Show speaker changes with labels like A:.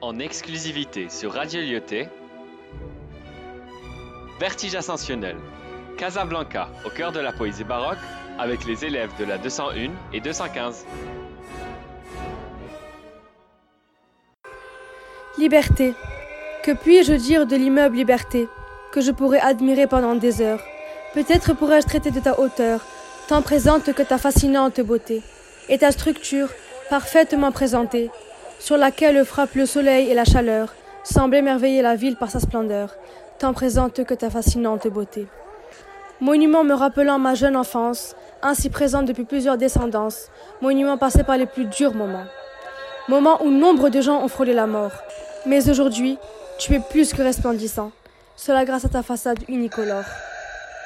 A: en exclusivité sur Radio Lyoté. Vertige ascensionnel. Casablanca, au cœur de la poésie baroque, avec les élèves de la 201 et 215.
B: Liberté. Que puis-je dire de l'immeuble Liberté, que je pourrais admirer pendant des heures? Peut-être pourrais-je traiter de ta hauteur, tant présente que ta fascinante beauté, et ta structure, parfaitement présentée, sur laquelle frappe le soleil et la chaleur, semble émerveiller la ville par sa splendeur, tant présente que ta fascinante beauté. Monument me rappelant ma jeune enfance, ainsi présente depuis plusieurs descendances, monument passé par les plus durs moments. Moments où nombre de gens ont frôlé la mort. Mais aujourd'hui, tu es plus que resplendissant. Cela grâce à ta façade unicolore.